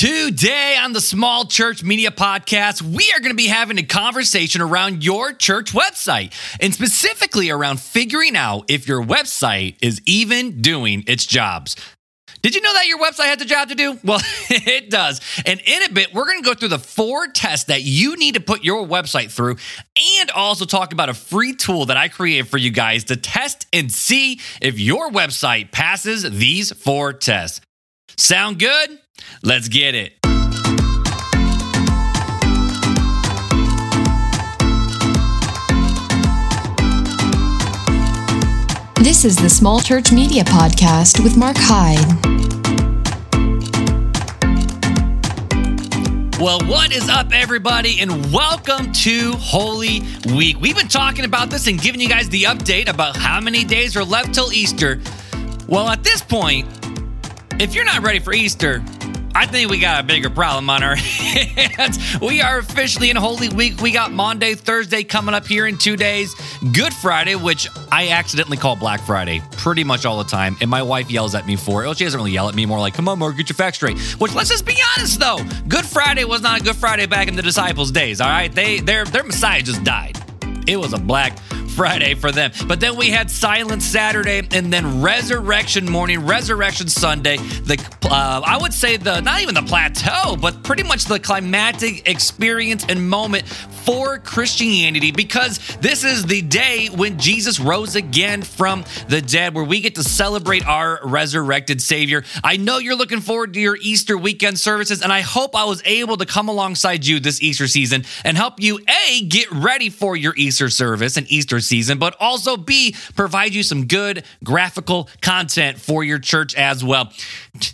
Today on the Small Church Media Podcast, we are going to be having a conversation around your church website and specifically around figuring out if your website is even doing its jobs. Did you know that your website has a job to do? Well, it does. And in a bit, we're going to go through the four tests that you need to put your website through and also talk about a free tool that I created for you guys to test and see if your website passes these four tests. Sound good? Let's get it. This is the Small Church Media Podcast with Mark Hyde. Well, what is up, everybody, and welcome to Holy Week. We've been talking about this and giving you guys the update about how many days are left till Easter. Well, at this point, if you're not ready for Easter, I think we got a bigger problem on our hands. We are officially in Holy Week. We got Maundy, Thursday coming up here in two days. Good Friday, which I accidentally call Black Friday pretty much all the time. And my wife yells at me for it. Well, she doesn't really yell at me, more like, come on, Mark, get your facts straight. Which, let's just be honest, though. Good Friday was not a Good Friday back in the disciples' days, all right? They, their, their Messiah just died. It was a Black Friday for them. But then we had Silent Saturday and then Resurrection morning, Resurrection Sunday. The uh, I would say the not even the plateau, but pretty much the climatic experience and moment for Christianity because this is the day when Jesus rose again from the dead, where we get to celebrate our resurrected Savior. I know you're looking forward to your Easter weekend services, and I hope I was able to come alongside you this Easter season and help you A, get ready for your Easter service and Easter season, but also B, provide you some good graphical content for your church as well.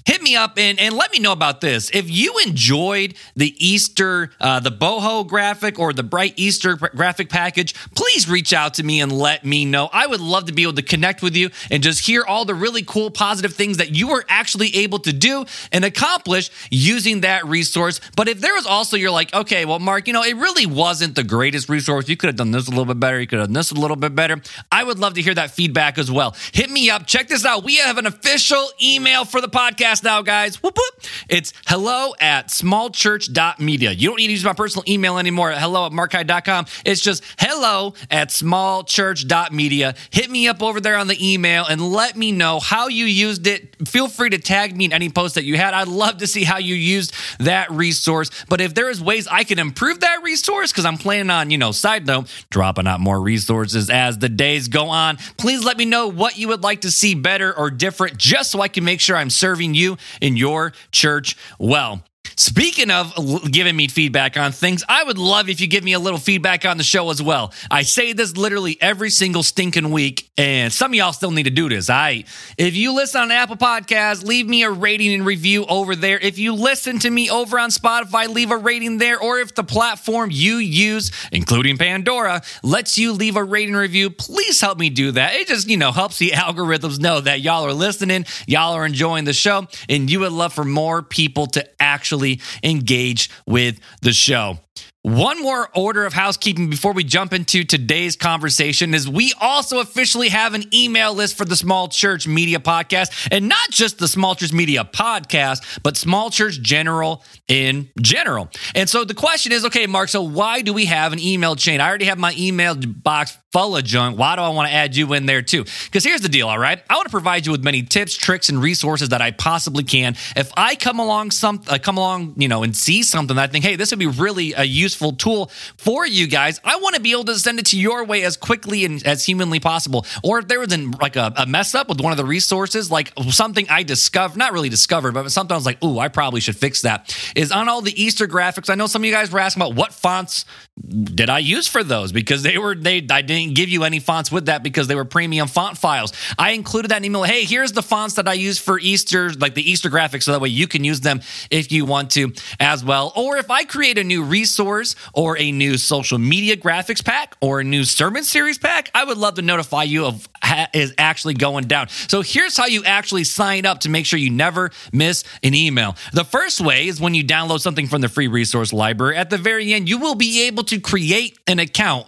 Hit me up and, and let me know about this. If you enjoyed the Easter, uh, the boho graphic or the bright Easter graphic package, please reach out to me and let me know. I would love to be able to connect with you and just hear all the really cool, positive things that you were actually able to do and accomplish using that resource. But if there was also, you're like, okay, well, Mark, you know, it really wasn't the greatest resource. You could have done this a little bit better. You could have done this a little bit better. I would love to hear that feedback as well. Hit me up. Check this out. We have an official email for the podcast now, guys. Whoop, whoop. It's hello at smallchurch.media. You don't need to use my personal email anymore. Hello at markhyde.com. It's just hello at smallchurch.media. Hit me up over there on the email and let me know how you used it. Feel free to tag me in any post that you had. I'd love to see how you used that resource. But if there is ways I can improve that resource, because I'm planning on, you know, side note, dropping out more resources as the days go on, please let me know what you would like to see better or different, just so I can make sure I'm serving you in your church well. Speaking of giving me feedback on things, I would love if you give me a little feedback on the show as well. I say this literally every single stinking week, and some of y'all still need to do this. I, if you listen on Apple Podcasts, leave me a rating and review over there. If you listen to me over on Spotify, leave a rating there. Or if the platform you use, including Pandora, lets you leave a rating review, please help me do that. It just you know helps the algorithms know that y'all are listening, y'all are enjoying the show, and you would love for more people to actually engage with the show. One more order of housekeeping before we jump into today's conversation is we also officially have an email list for the Small Church Media Podcast, and not just the Small Church Media Podcast, but Small Church General in general. And so the question is, okay, Mark, so why do we have an email chain? I already have my email box full of junk. Why do I want to add you in there too? Because here's the deal, all right? I want to provide you with many tips, tricks, and resources that I possibly can. If I come along some, uh, come along, you know, and see something that I think, hey, this would be really a useful useful tool for you guys, I want to be able to send it to your way as quickly and as humanly possible. Or if there was an, like a, a mess up with one of the resources, like something I discovered, not really discovered, but something I was like, ooh, I probably should fix that, is on all the Easter graphics. I know some of you guys were asking about what fonts did I use for those because they were they I didn't give you any fonts with that because they were premium font files. I included that in email. Hey, here's the fonts that I use for Easter, like the Easter graphics, so that way you can use them if you want to as well. Or if I create a new resource or a new social media graphics pack or a new sermon series pack, I would love to notify you of ha- is actually going down. So here's how you actually sign up to make sure you never miss an email. The first way is when you download something from the free resource library. At the very end, you will be able to create an account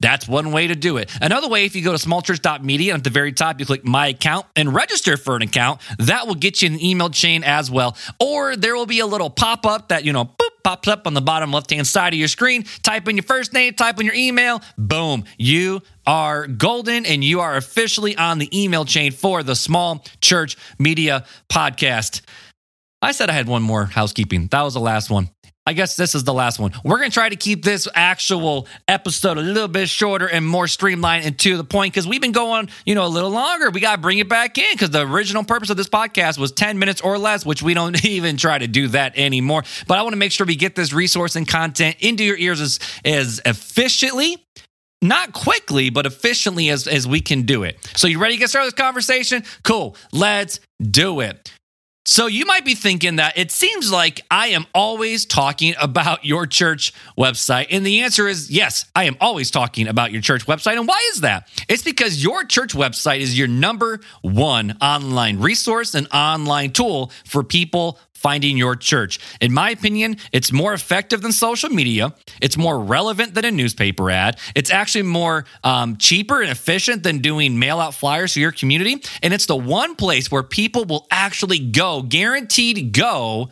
That's one way to do it. Another way, if you go to smallchurch.media and at the very top, you click my account and register for an account, that will get you an email chain as well. Or there will be a little pop up that, you know, pops up on the bottom left hand side of your screen. Type in your first name, type in your email. Boom. You are golden and you are officially on the email chain for the Small Church Media Podcast. I said I had one more housekeeping. That was the last one. I guess this is the last one. We're going to try to keep this actual episode a little bit shorter and more streamlined and to the point because we've been going, you know, a little longer. We got to bring it back in because the original purpose of this podcast was 10 minutes or less, which we don't even try to do that anymore. But I want to make sure we get this resource and content into your ears as, as efficiently not quickly, but efficiently as, as we can do it. So, you ready to get started with this conversation? Cool. Let's do it. So you might be thinking that it seems like I am always talking about your church website. And the answer is yes, I am always talking about your church website. And why is that? It's because your church website is your number one online resource and online tool for people finding your church. In my opinion, it's more effective than social media. It's more relevant than a newspaper ad. It's actually more um, cheaper and efficient than doing mail out flyers to your community. And it's the one place where people will actually go, guaranteed go,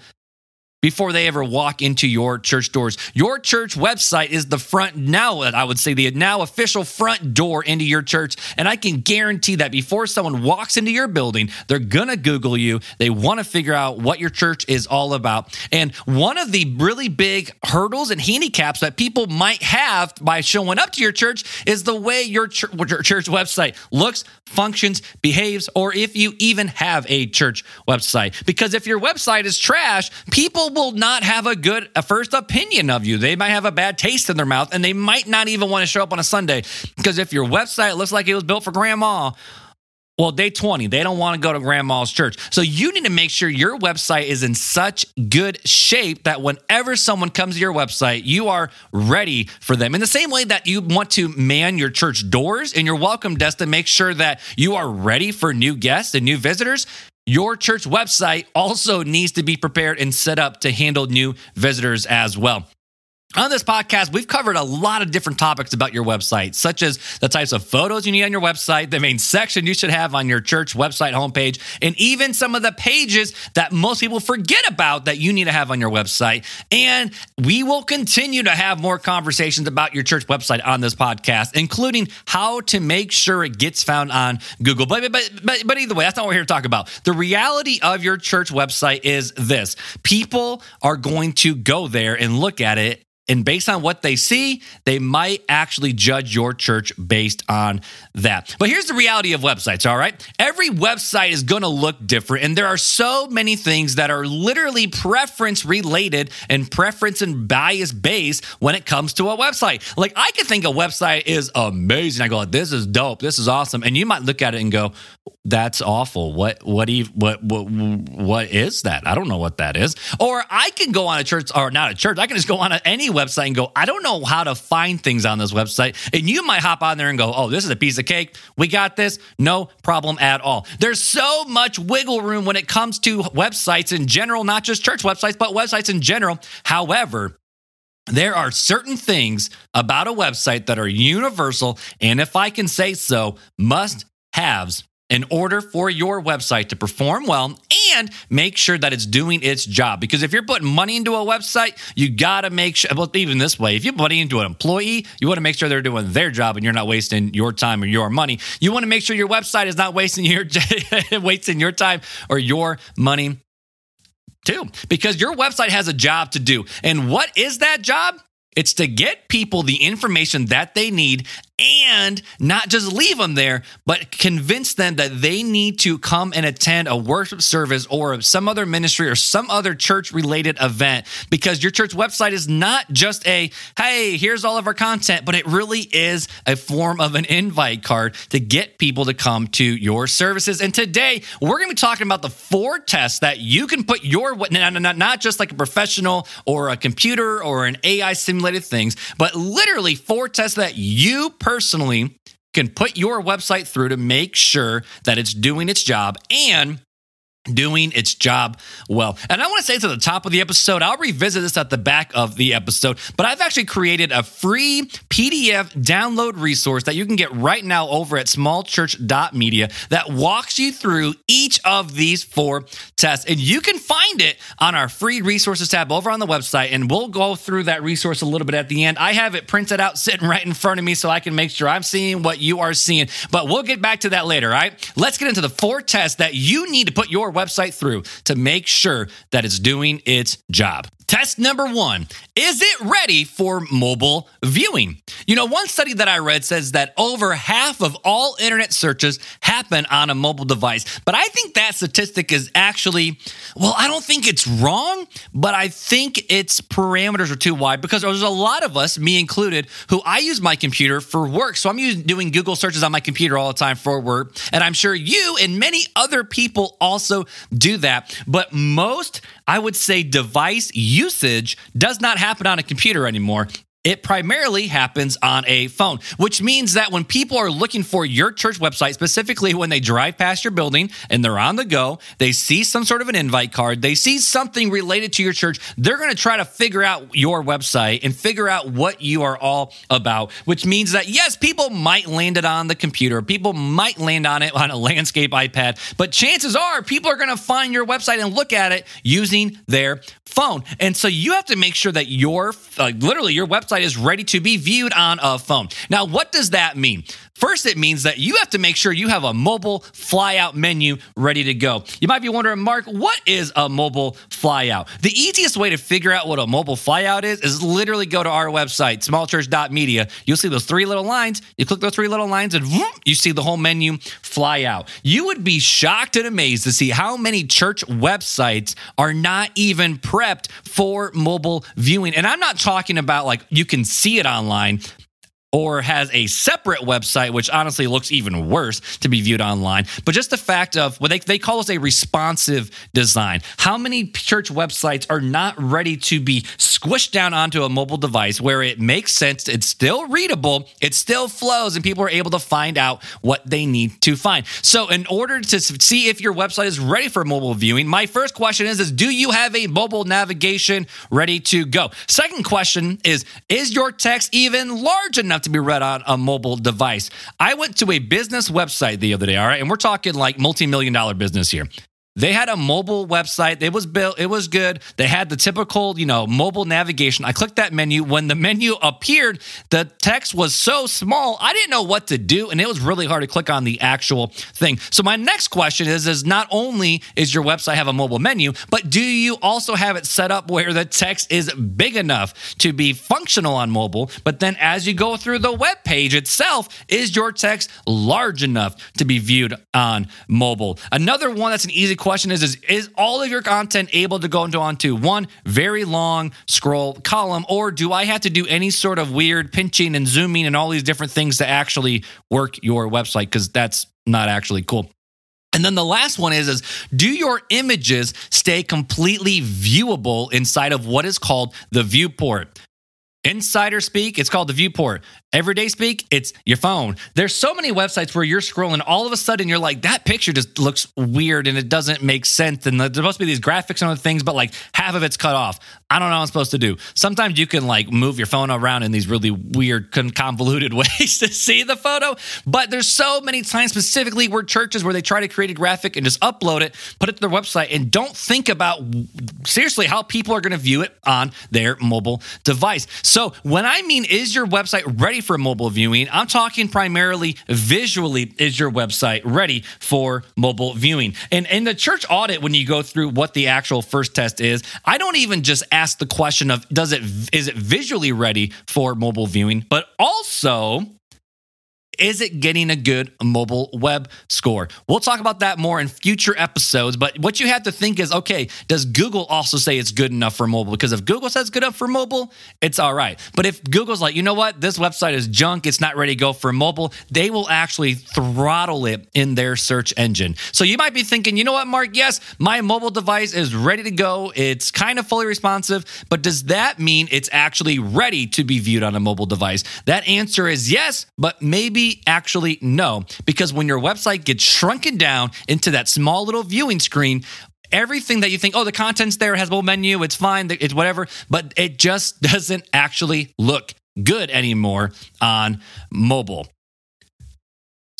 before they ever walk into your church doors. Your church website is the front now, I would say, the now official front door into your church. And I can guarantee that before someone walks into your building, they're going to Google you. They want to figure out what your church is all about. And one of the really big hurdles and handicaps that people might have by showing up to your church is the way your church, church website looks, functions, behaves, or if you even have a church website. Because if your website is trash, people will not have a good a first opinion of you. They might have a bad taste in their mouth and they might not even want to show up on a Sunday because if your website looks like it was built for grandma, well, day 20, they don't want to go to grandma's church. So you need to make sure your website is in such good shape that whenever someone comes to your website, you are ready for them. In the same way that you want to man your church doors and your welcome desk to make sure that you are ready for new guests and new visitors, your church website also needs to be prepared and set up to handle new visitors as well. On this podcast, we've covered a lot of different topics about your website, such as the types of photos you need on your website, the main section you should have on your church website homepage, and even some of the pages that most people forget about that you need to have on your website. And we will continue to have more conversations about your church website on this podcast, including how to make sure it gets found on Google. But, but, but, but either way, that's not what we're here to talk about. The reality of your church website is this people are going to go there and look at it and based on what they see, they might actually judge your church based on that. But here's the reality of websites, all right? Every website is to look different. And there are so many things that are literally preference related and preference and bias based when it comes to a website. Like I could think a website is amazing. I go, this is dope. This is awesome. And you might look at it and go, that's awful. What, what, what, what, what is that? I don't know what that is. Or I can go on a church or not a church. I can just go on a, any website and go, I don't know how to find things on this website. And you might hop on there and go, oh, this is a piece of cake. We got this. No problem at all. There's so much wiggle room when it comes to websites in general, not just church websites, but websites in general. However, there are certain things about a website that are universal, and if I can say so, must haves in order for your website to perform well and make sure that it's doing its job. Because if you're putting money into a website, you got to make sure, well, even this way, if you put money into an employee, you want to make sure they're doing their job and you're not wasting your time or your money. You want to make sure your website is not wasting your, wasting your time or your money too, because your website has a job to do. And what is that job? It's to get people the information that they need and not just leave them there, but convince them that they need to come and attend a worship service or some other ministry or some other church related event because your church website is not just a, hey, here's all of our content, but it really is a form of an invite card to get people to come to your services. And today we're going to be talking about the four tests that you can put your, not, just like a professional or a computer or an AI simulated things, but literally four tests that you personally personally can put your website through to make sure that it's doing its job and doing its job well. And I want to say to the top of the episode, I'll revisit this at the back of the episode, but I've actually created a free PDF download resource that you can get right now over at smallchurch.media that walks you through each of these four tests. And you can find it on our free resources tab over on the website. And we'll go through that resource a little bit at the end. I have it printed out sitting right in front of me so I can make sure I'm seeing what you are seeing. But we'll get back to that later, all right? Let's get into the four tests that you need to put your website through to make sure that it's doing its job. Test number one Is it ready for mobile viewing? You know, one study that I read says that over half of all internet searches happen on a mobile device. But I think that statistic is actually, well, I don't think it's wrong, but I think its parameters are too wide because there's a lot of us, me included, who I use my computer for work. So I'm using, doing Google searches on my computer all the time for work. And I'm sure you and many other people also do that. But most, I would say, device usage does not happen on a computer anymore. It primarily happens on a phone, which means that when people are looking for your church website, specifically when they drive past your building and they're on the go, they see some sort of an invite card, they see something related to your church, they're going to try to figure out your website and figure out what you are all about, which means that yes, people might land it on the computer, people might land on it on a landscape iPad, but chances are people are going to find your website and look at it using their phone. And so you have to make sure that your, uh, literally, your website website is ready to be viewed on a phone. Now, what does that mean? First, it means that you have to make sure you have a mobile flyout menu ready to go. You might be wondering, Mark, what is a mobile flyout? The easiest way to figure out what a mobile flyout is is literally go to our website, smallchurch.media. You'll see those three little lines. You click those three little lines and whoop, you see the whole menu fly out. You would be shocked and amazed to see how many church websites are not even prepped for mobile viewing. And I'm not talking about like you can see it online or has a separate website, which honestly looks even worse to be viewed online. But just the fact of what they, they call us a responsive design. How many church websites are not ready to be squished down onto a mobile device where it makes sense, it's still readable, it still flows, and people are able to find out what they need to find. So, in order to see if your website is ready for mobile viewing, my first question is, is do you have a mobile navigation ready to go? Second question is, is your text even large enough? To be read on a mobile device. I went to a business website the other day, all right, and we're talking like multi million dollar business here. They had a mobile website. It was built, it was good. They had the typical, you know, mobile navigation. I clicked that menu. When the menu appeared, the text was so small, I didn't know what to do. And it was really hard to click on the actual thing. So my next question is, is not only is your website have a mobile menu, but do you also have it set up where the text is big enough to be functional on mobile? But then as you go through the web page itself, is your text large enough to be viewed on mobile? Another one that's an easy question is, is is all of your content able to go into onto one very long scroll column or do I have to do any sort of weird pinching and zooming and all these different things to actually work your website cuz that's not actually cool. And then the last one is, is do your images stay completely viewable inside of what is called the viewport? Insider speak, it's called the viewport. Everyday speak, it's your phone. There's so many websites where you're scrolling, all of a sudden you're like, that picture just looks weird and it doesn't make sense. And there's supposed to be these graphics and other things, but like half of it's cut off. I don't know what I'm supposed to do. Sometimes you can like move your phone around in these really weird, convoluted ways to see the photo. But there's so many times, specifically where churches where they try to create a graphic and just upload it, put it to their website, and don't think about seriously how people are going to view it on their mobile device. So when I mean, is your website ready for mobile viewing? I'm talking primarily visually, is your website ready for mobile viewing? And in the church audit, when you go through what the actual first test is, I don't even just ask the question of does it is it visually ready for mobile viewing, but also is it getting a good mobile web score? We'll talk about that more in future episodes. But what you have to think is okay, does Google also say it's good enough for mobile? Because if Google says good enough for mobile, it's all right. But if Google's like, you know what, this website is junk, it's not ready to go for mobile, they will actually throttle it in their search engine. So you might be thinking, you know what, Mark, yes, my mobile device is ready to go. It's kind of fully responsive, but does that mean it's actually ready to be viewed on a mobile device? That answer is yes, but maybe Actually know because when your website gets shrunken down into that small little viewing screen, everything that you think, oh, the content's there, it has a little menu, it's fine, it's whatever, but it just doesn't actually look good anymore on mobile.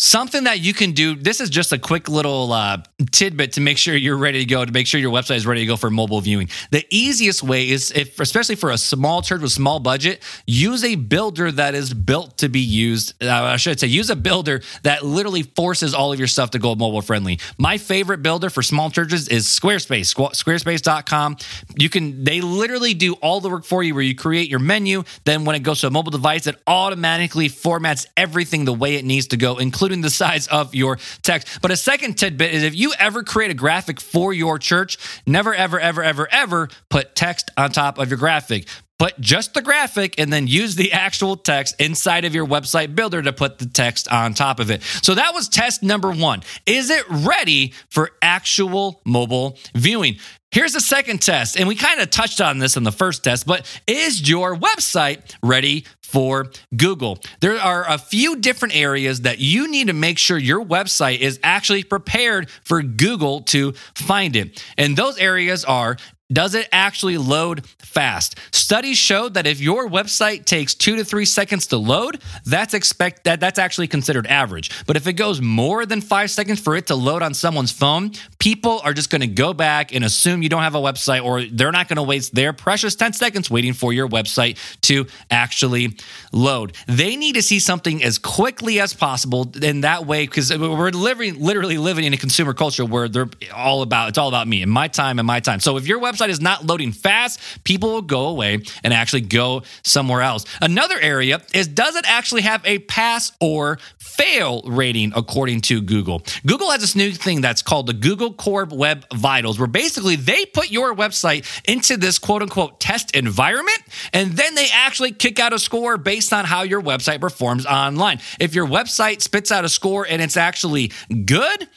Something that you can do. This is just a quick little uh, tidbit to make sure you're ready to go, to make sure your website is ready to go for mobile viewing. The easiest way is, if, especially for a small church with small budget, use a builder that is built to be used. Uh, I should say, use a builder that literally forces all of your stuff to go mobile friendly. My favorite builder for small churches is Squarespace. Squarespace.com. You can, they literally do all the work for you where you create your menu. Then when it goes to a mobile device, it automatically formats everything the way it needs to go, including including the size of your text. But a second tidbit is if you ever create a graphic for your church, never, ever, ever, ever, ever put text on top of your graphic put just the graphic and then use the actual text inside of your website builder to put the text on top of it. So that was test number one. Is it ready for actual mobile viewing? Here's the second test, and we kind of touched on this in the first test, but is your website ready for Google? There are a few different areas that you need to make sure your website is actually prepared for Google to find it. And those areas are does it actually load fast? Studies showed that if your website takes two to three seconds to load, that's expect that that's actually considered average. But if it goes more than five seconds for it to load on someone's phone, people are just going to go back and assume you don't have a website, or they're not going to waste their precious 10 seconds waiting for your website to actually load. They need to see something as quickly as possible in that way, because we're living literally living in a consumer culture where they're all about it's all about me and my time and my time. So if your website website is not loading fast, people will go away and actually go somewhere else. Another area is does it actually have a pass or fail rating according to Google? Google has this new thing that's called the Google Core Web Vitals, where basically they put your website into this quote unquote test environment and then they actually kick out a score based on how your website performs online. If your website spits out a score and it's actually good,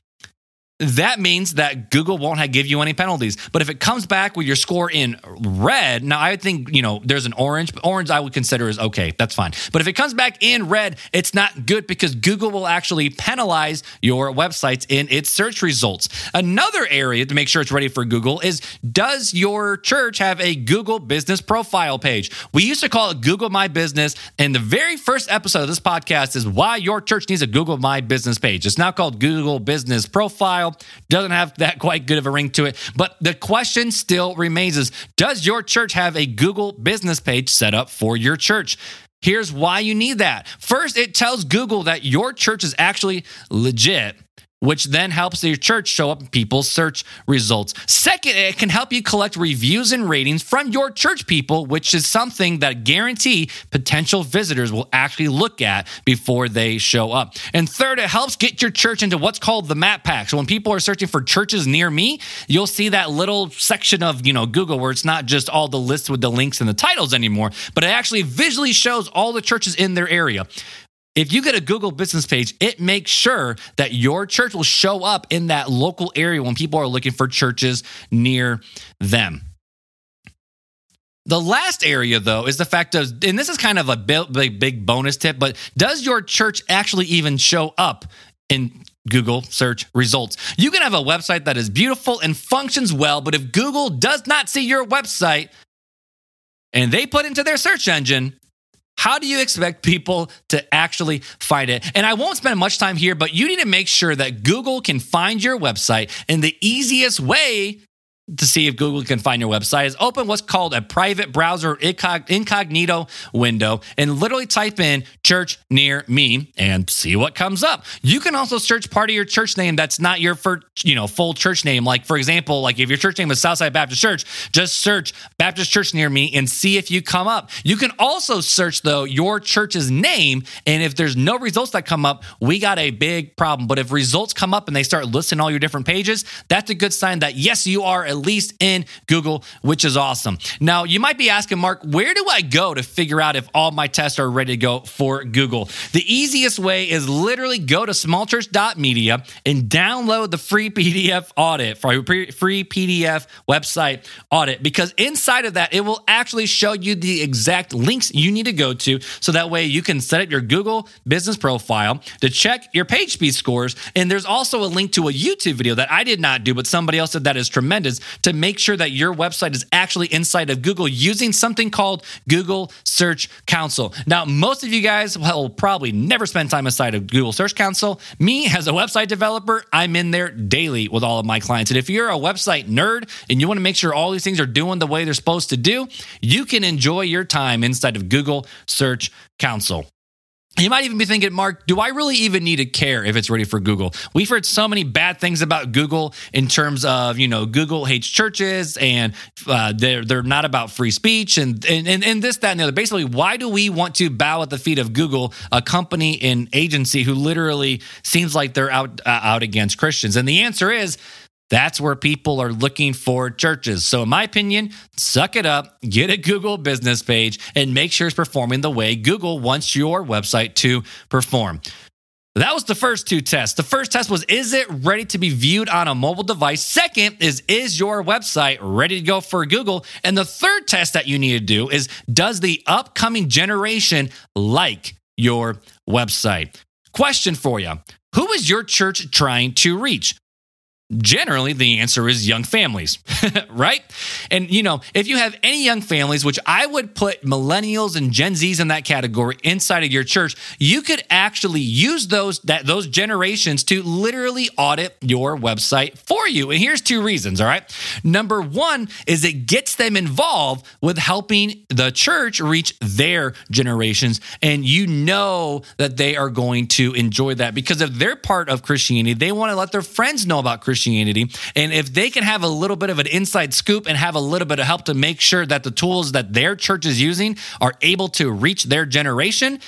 that means that Google won't give you any penalties. But if it comes back with your score in red, now I think, you know, there's an orange. But orange I would consider is okay. That's fine. But if it comes back in red, it's not good because Google will actually penalize your websites in its search results. Another area to make sure it's ready for Google is does your church have a Google business profile page? We used to call it Google My Business. And the very first episode of this podcast is why your church needs a Google My Business page. It's now called Google Business Profile. Doesn't have that quite good of a ring to it. But the question still remains is does your church have a Google business page set up for your church? Here's why you need that. First, it tells Google that your church is actually legit which then helps your church show up in people's search results. Second, it can help you collect reviews and ratings from your church people, which is something that guarantee potential visitors will actually look at before they show up. And third, it helps get your church into what's called the map pack. So when people are searching for churches near me, you'll see that little section of, you know, Google where it's not just all the lists with the links and the titles anymore, but it actually visually shows all the churches in their area. If you get a Google business page, it makes sure that your church will show up in that local area when people are looking for churches near them. The last area, though, is the fact of, and this is kind of a big, big bonus tip, but does your church actually even show up in Google search results? You can have a website that is beautiful and functions well, but if Google does not see your website and they put into their search engine, how do you expect people to actually find it? And I won't spend much time here, but you need to make sure that Google can find your website. in the easiest way to see if Google can find your website is open what's called a private browser incognito window and literally type in church near me and see what comes up. You can also search part of your church name that's not your first, you know, full church name. Like for example, like if your church name is Southside Baptist Church, just search Baptist Church near me and see if you come up. You can also search though your church's name and if there's no results that come up, we got a big problem. But if results come up and they start listing all your different pages, that's a good sign that yes, you are at least in Google, which is awesome. Now, you might be asking, Mark, where do I go to figure out if all my tests are ready to go for Google? The easiest way is literally go to smallchurch.media and download the free PDF audit for free PDF website audit because inside of that, it will actually show you the exact links you need to go to so that way you can set up your Google business profile to check your page speed scores. And there's also a link to a YouTube video that I did not do, but somebody else said that is tremendous to make sure that your website is actually inside of Google using something called Google Search Console. Now, most of you guys will probably never spend time inside of Google Search Console. Me, as a website developer, I'm in there daily with all of my clients. And if you're a website nerd and you want to make sure all these things are doing the way they're supposed to do, you can enjoy your time inside of Google Search Console. You might even be thinking, Mark, do I really even need to care if it's ready for Google? We've heard so many bad things about Google in terms of, you know, Google hates churches and uh, they're they're not about free speech and, and and this that and the other. Basically, why do we want to bow at the feet of Google, a company and agency who literally seems like they're out uh, out against Christians? And the answer is that's where people are looking for churches. So, in my opinion, suck it up, get a Google business page, and make sure it's performing the way Google wants your website to perform. That was the first two tests. The first test was Is it ready to be viewed on a mobile device? Second is Is your website ready to go for Google? And the third test that you need to do is Does the upcoming generation like your website? Question for you Who is your church trying to reach? Generally, the answer is young families, right? And you know, if you have any young families, which I would put millennials and Gen Zs in that category inside of your church, you could actually use those that those generations to literally audit your website for you. And here's two reasons, all right? Number 1 is it gets them involved with helping the church reach their generations and you know that they are going to enjoy that because if they're part of Christianity, they want to let their friends know about Christianity Christianity. And if they can have a little bit of an inside scoop and have a little bit of help to make sure that the tools that their church is using are able to reach their generation,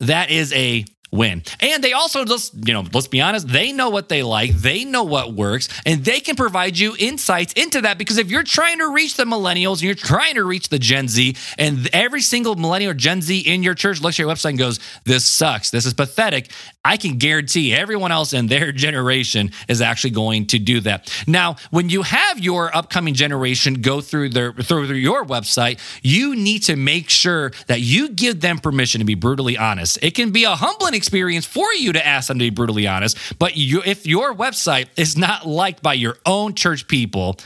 that is a win. And they also just, you know, let's be honest, they know what they like, they know what works, and they can provide you insights into that because if you're trying to reach the millennials and you're trying to reach the Gen Z, and every single millennial Gen Z in your church looks at your website and goes, This sucks, this is pathetic, I can guarantee everyone else in their generation is actually going to do that. Now, when you have your upcoming generation go through their through your website, you need to make sure that you give them permission to be brutally honest. It can be a humbling experience for you to ask them to be brutally honest. But you, if your website is not liked by your own church people,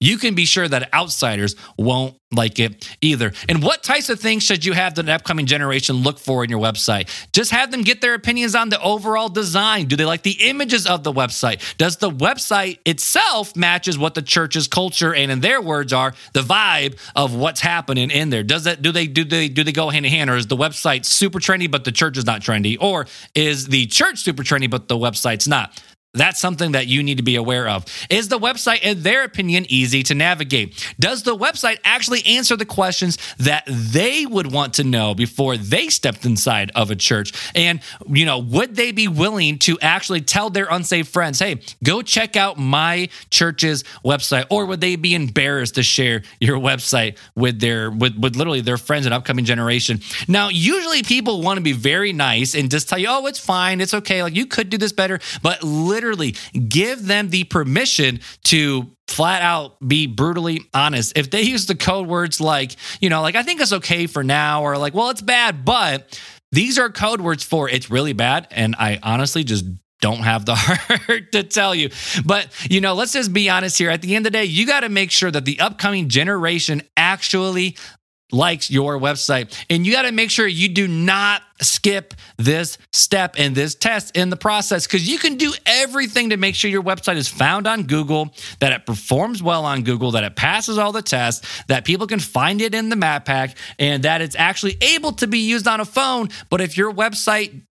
you can be sure that outsiders won't like it either. And what types of things should you have the upcoming generation look for in your website? Just have them get their opinions on the overall design. Do they like the images of the website? Does the website itself matches what the church's culture and in their words are the vibe of what's happening in there? Does that do they do they do they go hand in hand or is the website super trendy but the church is not trendy or is the church super trendy but the website's not? That's something that you need to be aware of. Is the website, in their opinion, easy to navigate? Does the website actually answer the questions that they would want to know before they stepped inside of a church? And, you know, would they be willing to actually tell their unsaved friends, hey, go check out my church's website? Or would they be embarrassed to share your website with their, with, with literally their friends and upcoming generation? Now, usually people want to be very nice and just tell you, oh, it's fine, it's okay, like you could do this better, but literally, literally give them the permission to flat out be brutally honest. If they use the code words like, you know, like I think it's okay for now, or like, well, it's bad, but these are code words for it's really bad. And I honestly just don't have the heart to tell you. But, you know, let's just be honest here. At the end of the day, you got to make sure that the upcoming generation actually likes your website. And you got to make sure you do not skip this step in this test in the process because you can do everything to make sure your website is found on Google, that it performs well on Google, that it passes all the tests, that people can find it in the map pack, and that it's actually able to be used on a phone. But if your website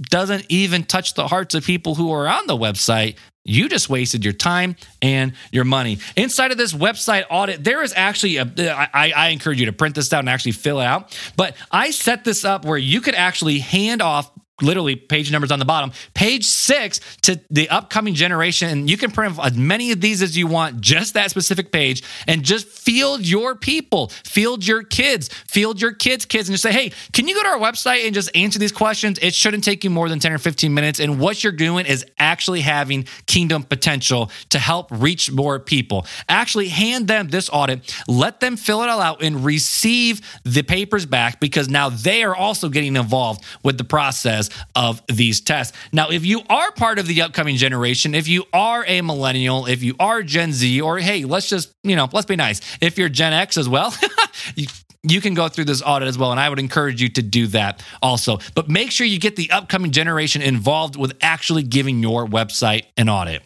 doesn't even touch the hearts of people who are on the website, you just wasted your time and your money. Inside of this website audit, there is actually a. I, I encourage you to print this out and actually fill it out. But I set this up where you could actually hand off literally page numbers on the bottom. Page six to the upcoming generation. And you can print as many of these as you want, just that specific page, and just field your people, field your kids, field your kids' kids, and just say, hey, can you go to our website and just answer these questions? It shouldn't take you more than 10 or 15 minutes. And what you're doing is actually having kingdom potential to help reach more people. Actually, hand them this audit, let them fill it all out, and receive the papers back because now they are also getting involved with the process of these tests. Now, if you are part of the upcoming generation, if you are a millennial, if you are Gen Z, or hey, let's just, you know, let's be nice. If you're Gen X as well, you, you can go through this audit as well. And I would encourage you to do that also. But make sure you get the upcoming generation involved with actually giving your website an audit.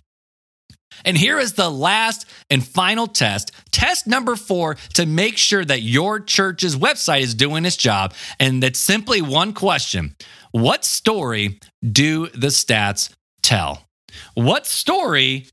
And here is the last and final test, test number four, to make sure that your church's website is doing its job. And that's simply one question What story do the stats tell? What story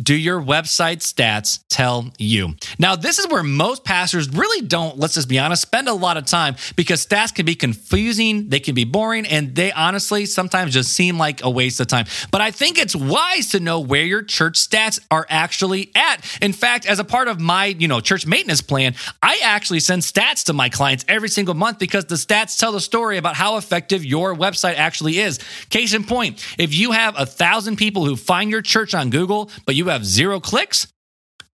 do your website stats tell you? Now, this is where most pastors really don't, let's just be honest, spend a lot of time because stats can be confusing, they can be boring, and they honestly sometimes just seem like a waste of time. But I think it's wise to know where your church stats are actually at. In fact, as a part of my, you know, church maintenance plan, I actually send stats to my clients every single month because the stats tell the story about how effective your website actually is. Case in point, if you have a thousand people who find your church on Google, but you have zero clicks,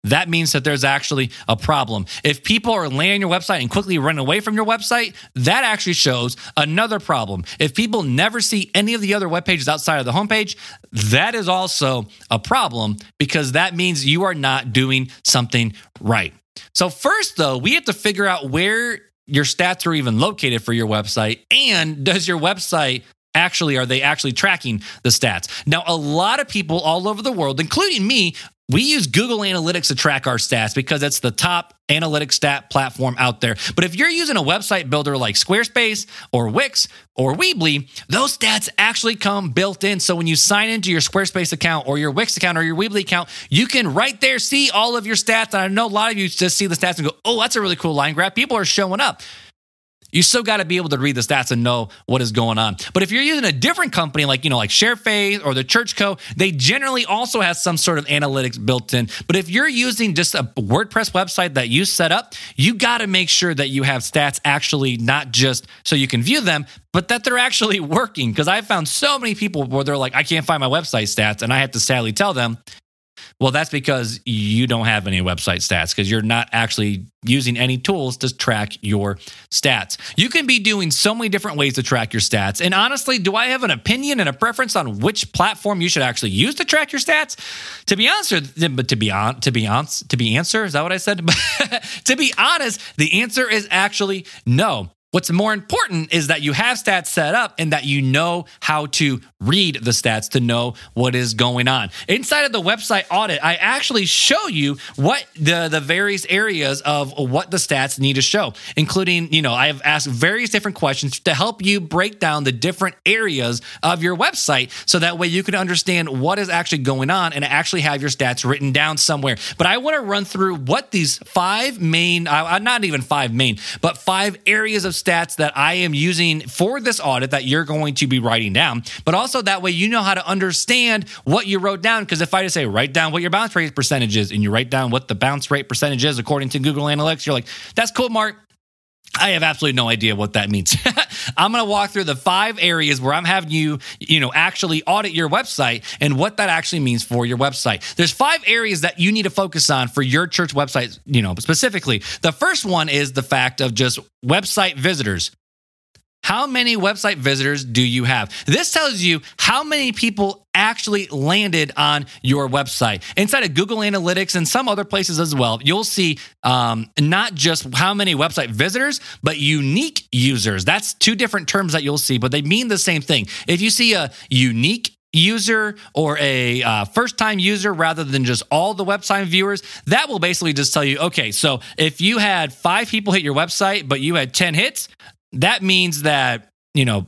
that means that there's actually a problem. If people are landing your website and quickly run away from your website, that actually shows another problem. If people never see any of the other web pages outside of the homepage, that is also a problem because that means you are not doing something right. So, first, though, we have to figure out where your stats are even located for your website and does your website actually are they actually tracking the stats now a lot of people all over the world including me we use Google Analytics to track our stats because it's the top analytics stat platform out there. But if you're using a website builder like Squarespace or Wix or Weebly, those stats actually come built in. So when you sign into your Squarespace account or your Wix account or your Weebly account, you can right there see all of your stats. And I know a lot of you just see the stats and go, oh, that's a really cool line graph. People are showing up you still got to be able to read the stats and know what is going on. But if you're using a different company like, you know, like ShareFaith or the Church Co, they generally also have some sort of analytics built in. But if you're using just a WordPress website that you set up, you got to make sure that you have stats actually not just so you can view them, but that they're actually working. Because I found so many people where they're like, I can't find my website stats. And I have to sadly tell them, well, that's because you don't have any website stats because you're not actually using any tools to track your stats. You can be doing so many different ways to track your stats. And honestly, do I have an opinion and a preference on which platform you should actually use to track your stats? To be honest, but to be on, to be honest, to be answer, is that what I said? to be honest, the answer is actually no. What's more important is that you have stats set up and that you know how to read the stats to know what is going on. Inside of the website audit, I actually show you what the, the various areas of what the stats need to show, including, you know, I have asked various different questions to help you break down the different areas of your website so that way you can understand what is actually going on and actually have your stats written down somewhere. But I want to run through what these five main, uh, not even five main, but five areas of stats that I am using for this audit that you're going to be writing down, but also that way you know how to understand what you wrote down. Because if I just say write down what your bounce rate percentage is and you write down what the bounce rate percentage is according to Google Analytics, you're like, that's cool, Mark. I have absolutely no idea what that means. I'm going to walk through the five areas where I'm having you, you know, actually audit your website and what that actually means for your website. There's five areas that you need to focus on for your church website, you know, specifically. The first one is the fact of just website visitors. How many website visitors do you have? This tells you how many people actually landed on your website. Inside of Google Analytics and some other places as well, you'll see um, not just how many website visitors, but unique users. That's two different terms that you'll see, but they mean the same thing. If you see a unique user or a uh, first time user rather than just all the website viewers, that will basically just tell you okay, so if you had five people hit your website, but you had 10 hits, that means that, you know,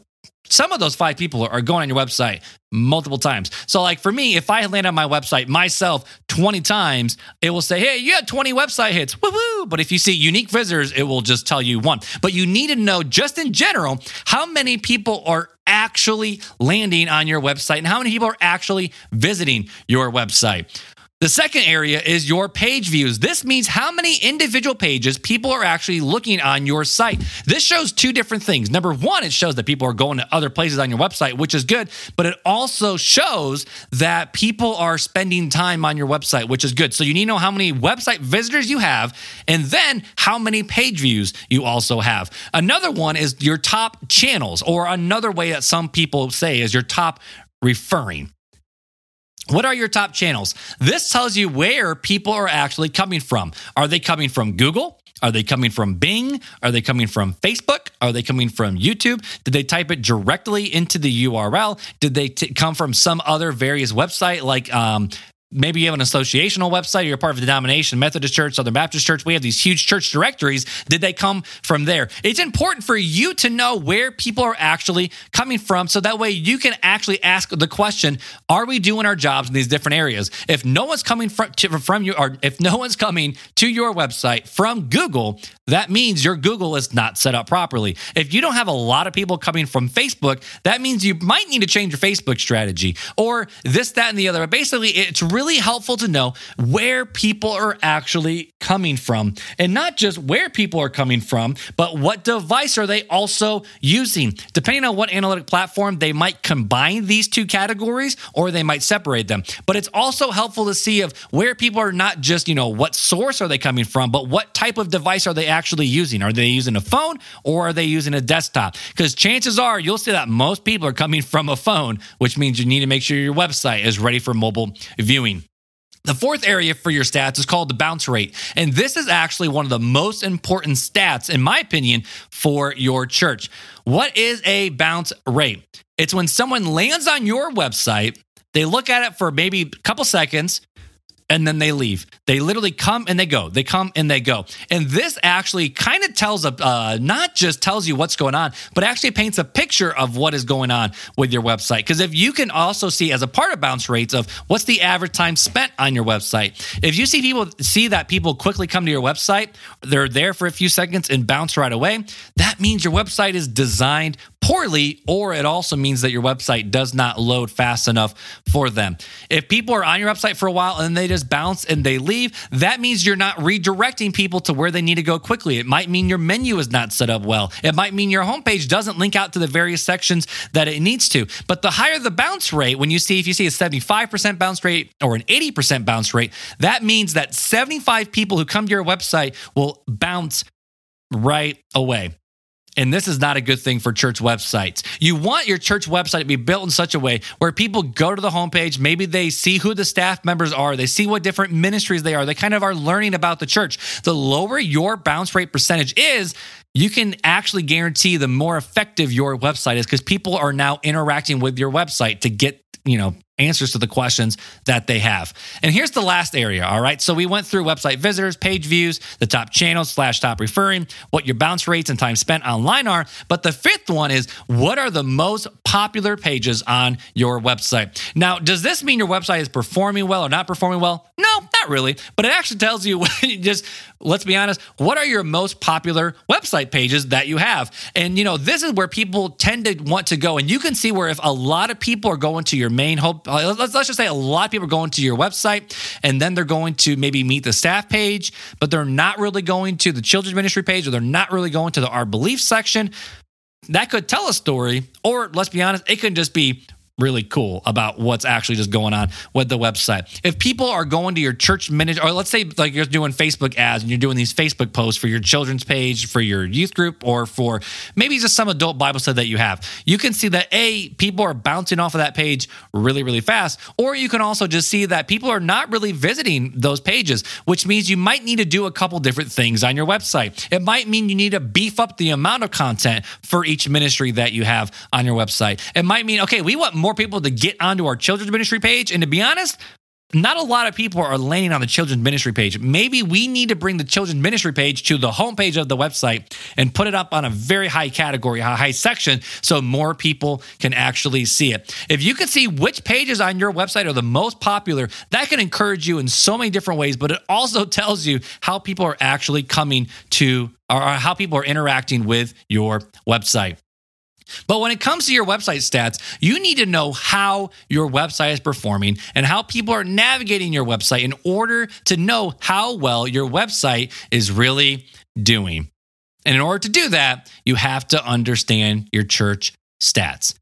some of those five people are going on your website multiple times. So, like for me, if I land on my website myself 20 times, it will say, hey, you had 20 website hits. Woo. But if you see unique visitors, it will just tell you one. But you need to know, just in general, how many people are actually landing on your website and how many people are actually visiting your website. The second area is your page views. This means how many individual pages people are actually looking on your site. This shows two different things. Number one, it shows that people are going to other places on your website, which is good, but it also shows that people are spending time on your website, which is good. So you need to know how many website visitors you have and then how many page views you also have. Another one is your top channels, or another way that some people say is your top referring. What are your top channels? This tells you where people are actually coming from. Are they coming from Google? Are they coming from Bing? Are they coming from Facebook? Are they coming from YouTube? Did they type it directly into the URL? Did they t- come from some other various website like um, maybe you have an associational website, you're part of a denomination, Methodist Church, Southern Baptist Church. We have these huge church directories. Did they come from there? It's important for you to know where people are actually coming from so that way you can actually ask the question, are we doing our jobs in these different areas? If no one's coming from, to, from you, or if no one's coming to your website from Google, that means your Google is not set up properly. If you don't have a lot of people coming from Facebook, that means you might need to change your Facebook strategy or this, that, and the other. But basically, it's really helpful to know where people are actually coming from and not just where people are coming from, but what device are they also using. Depending on what analytic platform, they might combine these two categories or they might separate them. But it's also helpful to see of where people are not just, you know, what source are they coming from, but what type of device are they actually using? Are they using a phone or are they using a desktop? Because chances are you'll see that most people are coming from a phone, which means you need to make sure your website is ready for mobile viewing. The fourth area for your stats is called the bounce rate. And this is actually one of the most important stats, in my opinion, for your church. What is a bounce rate? It's when someone lands on your website, they look at it for maybe a couple seconds, and then they leave. They literally come and they go. They come and they go. And this actually kind of tells a uh, not just tells you what's going on, but actually paints a picture of what is going on with your website. Because if you can also see as a part of bounce rates of what's the average time spent on your website, if you see people see that people quickly come to your website, they're there for a few seconds and bounce right away. That means your website is designed poorly, or it also means that your website does not load fast enough for them. If people are on your website for a while and they just bounce and they leave, that means you're not redirecting people to where they need to go quickly. It might mean your menu is not set up well. It might mean your homepage doesn't link out to the various sections that it needs to. But the higher the bounce rate, when you see if you see a 75% bounce rate or an 80% bounce rate, that means that 75 people who come to your website will bounce right away. And this is not a good thing for church websites. You want your church website to be built in such a way where people go to the homepage, maybe they see who the staff members are, they see what different ministries they are, they kind of are learning about the church. The lower your bounce rate percentage is, you can actually guarantee the more effective your website is because people are now interacting with your website to get you know answers to the questions that they have. And here's the last area. All right. So we went through website visitors, page views, the top channels slash top referring, what your bounce rates and time spent online are. But the fifth one is what are the most popular pages on your website? Now, does this mean your website is performing well or not performing well? No, not really. But it actually tells you just let's be honest, what are your most popular website pages that you have? And you know, this is where people tend to want to go. And you can see where if a lot of people are going to your main hope, uh, let's, let's just say a lot of people are going to your website and then they're going to maybe meet the staff page, but they're not really going to the children's ministry page or they're not really going to the our belief section. That could tell a story, or let's be honest, it could just be really cool about what's actually just going on with the website. If people are going to your church ministry, or let's say like you're doing Facebook ads and you're doing these Facebook posts for your children's page, for your youth group, or for maybe just some adult Bible study that you have, you can see that A, people are bouncing off of that page really, really fast. Or you can also just see that people are not really visiting those pages, which means you might need to do a couple different things on your website. It might mean you need to beef up the amount of content for each ministry that you have on your website. It might mean, okay, we want more people to get onto our children's ministry page. And to be honest, not a lot of people are landing on the children's ministry page. Maybe we need to bring the children's ministry page to the homepage of the website and put it up on a very high category, a high section, so more people can actually see it. If you can see which pages on your website are the most popular, that can encourage you in so many different ways, but it also tells you how people are actually coming to or how people are interacting with your website. But when it comes to your website stats, you need to know how your website is performing and how people are navigating your website in order to know how well your website is really doing. And in order to do that, you have to understand your church stats.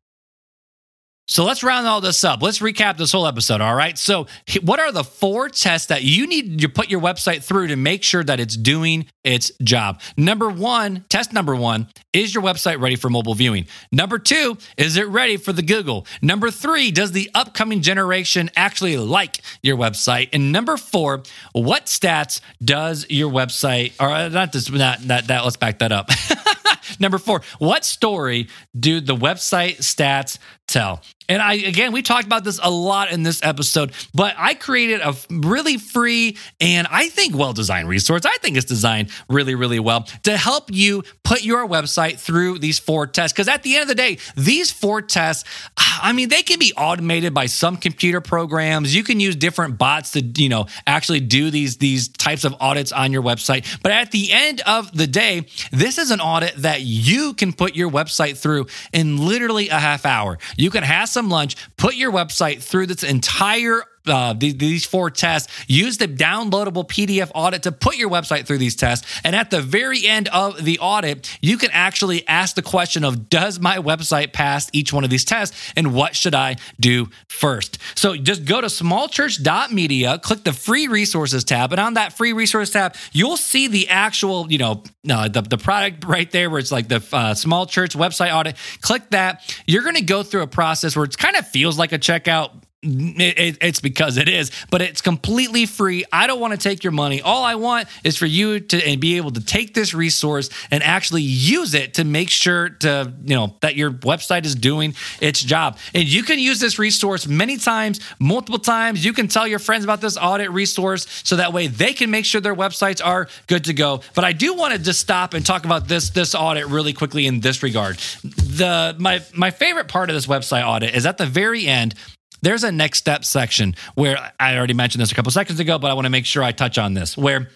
So let's round all this up. Let's recap this whole episode. All right. So, what are the four tests that you need to put your website through to make sure that it's doing its job? Number one, test number one is your website ready for mobile viewing? Number two, is it ready for the Google? Number three, does the upcoming generation actually like your website? And number four, what stats does your website, or uh, not this, not that, that let's back that up. Number four, what story do the website stats tell? And I, again, we talked about this a lot in this episode, but I created a really free and I think well designed resource. I think it's designed really, really well to help you put your website through these four tests. Because at the end of the day, these four tests, I mean, they can be automated by some computer programs. You can use different bots to, you know, actually do these, these types of audits on your website. But at the end of the day, this is an audit that you can put your website through in literally a half hour. You can have some lunch, put your website through this entire uh, these, four tests. Use the downloadable PDF audit to put your website through these tests. And at the very end of the audit, you can actually ask the question of Does my website pass each one of these tests? And what should I do first? So just go to smallchurch.media, click the free resources tab. And on that free resource tab, you'll see the actual, you know, uh, the, the product right there where it's like the uh, small church website audit. Click that. You're going to go through a process where it kind of feels like a checkout it, it, it's because it is, but it's completely free. I don't want to take your money. All I want is for you to and be able to take this resource and actually use it to make sure to you know that your website is doing its job. And you can use this resource many times, multiple times. You can tell your friends about this audit resource so that way they can make sure their websites are good to go. But I do want to just stop and talk about this this audit really quickly in this regard. The my my favorite part of this website audit is at the very end there's a next step section where I already mentioned this a couple seconds ago, but I want to make sure I touch on this where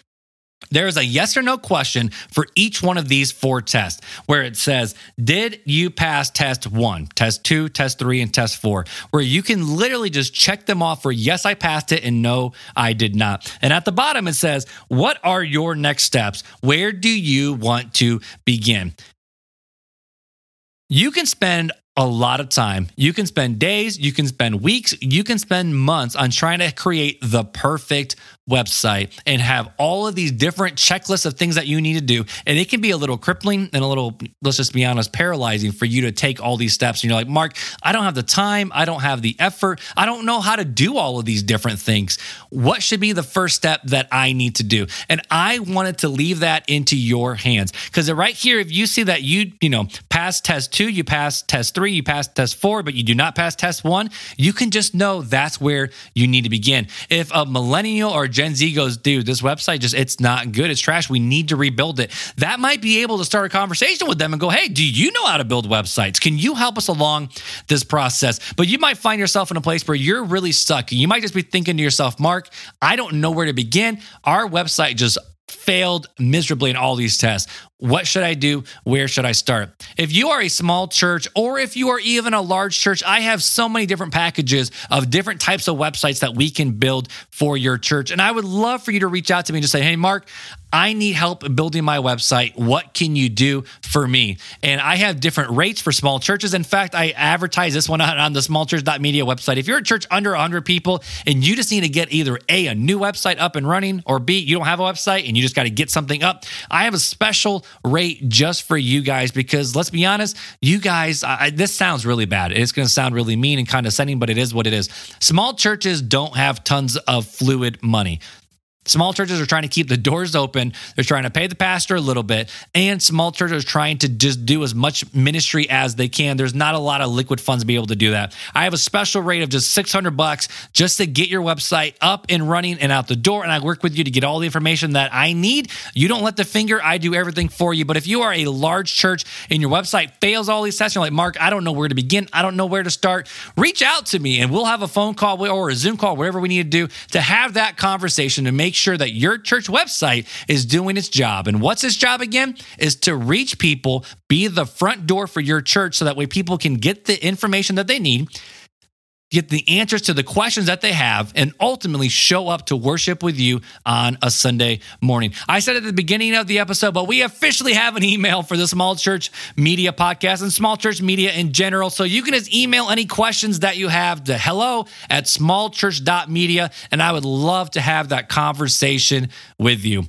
there is a yes or no question for each one of these four tests where it says, Did you pass test one, test two, test three, and test four? Where you can literally just check them off for yes, I passed it, and no, I did not. And at the bottom, it says, What are your next steps? Where do you want to begin? You can spend a lot of time. You can spend days, you can spend weeks, you can spend months on trying to create the perfect website and have all of these different checklists of things that you need to do. And it can be a little crippling and a little, let's just be honest, paralyzing for you to take all these steps. And you're like, Mark, I don't have the time. I don't have the effort. I don't know how to do all of these different things. What should be the first step that I need to do? And I wanted to leave that into your hands because right here, if you see that you, you know, pass test two, you pass test three, you pass test four, but you do not pass test one, you can just know that's where you need to begin. If a millennial or Gen Z goes, dude, this website just, it's not good. It's trash. We need to rebuild it. That might be able to start a conversation with them and go, hey, do you know how to build websites? Can you help us along this process? But you might find yourself in a place where you're really stuck. You might just be thinking to yourself, Mark, I don't know where to begin. Our website just failed miserably in all these tests. What should I do? Where should I start? If you are a small church or if you are even a large church, I have so many different packages of different types of websites that we can build for your church. And I would love for you to reach out to me and just say, hey, Mark, I need help building my website. What can you do for me? And I have different rates for small churches. In fact, I advertise this one on the smallchurch.media website. If you're a church under 100 people and you just need to get either A, a new website up and running, or B, you don't have a website and you just got to get something up, I have a special rate just for you guys because let's be honest, you guys, I, this sounds really bad. It's going to sound really mean and condescending, but it is what it is. Small churches don't have tons of fluid money Small churches are trying to keep the doors open. They're trying to pay the pastor a little bit, and small churches are trying to just do as much ministry as they can. There's not a lot of liquid funds to be able to do that. I have a special rate of just 600 bucks just to get your website up and running and out the door, and I work with you to get all the information that I need. You don't let the finger, I do everything for you. But if you are a large church and your website fails all these tests, you're like, Mark, I don't know where to begin. I don't know where to start. Reach out to me, and we'll have a phone call or a Zoom call, whatever we need to do to have that conversation to make sure that your church website is doing its job. And what's its job again? Is to reach people, be the front door for your church so that way people can get the information that they need get the answers to the questions that they have, and ultimately show up to worship with you on a Sunday morning. I said at the beginning of the episode, but we officially have an email for the Small Church Media Podcast and Small Church Media in general. So you can just email any questions that you have to hello at smallchurch.media, and I would love to have that conversation with you.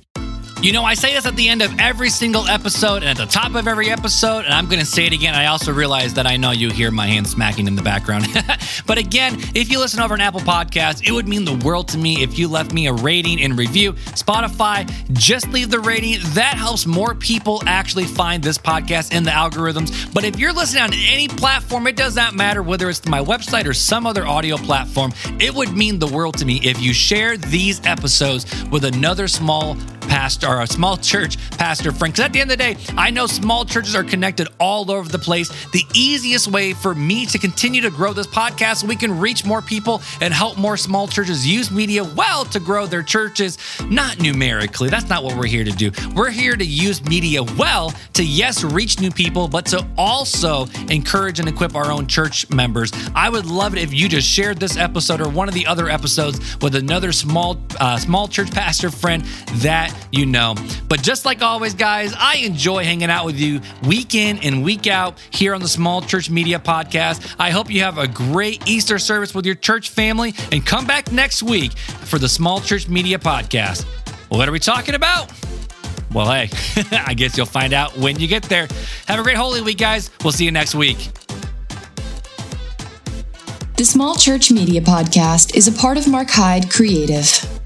You know, I say this at the end of every single episode and at the top of every episode, and I'm going to say it again. I also realize that I know you hear my hand smacking in the background. but again, if you listen over an Apple Podcast, it would mean the world to me if you left me a rating and review. Spotify, just leave the rating. That helps more people actually find this podcast in the algorithms. But if you're listening on any platform, it does not matter whether it's my website or some other audio platform, it would mean the world to me if you share these episodes with another small pastor or a small church pastor friend. Because at the end of the day, I know small churches are connected all over the place. The easiest way for me to continue to grow this podcast so we can reach more people and help more small churches use media well to grow their churches, not numerically. That's not what we're here to do. We're here to use media well to, yes, reach new people, but to also encourage and equip our own church members. I would love it if you just shared this episode or one of the other episodes with another small uh, small church pastor friend that you know. But just like always, guys, I enjoy hanging out with you week in and week out here on the Small Church Media Podcast. I hope you have a great Easter service with your church family and come back next week for the Small Church Media Podcast. What are we talking about? Well, hey, I guess you'll find out when you get there. Have a great Holy Week, guys. We'll see you next week. The Small Church Media Podcast is a part of Mark Hyde Creative.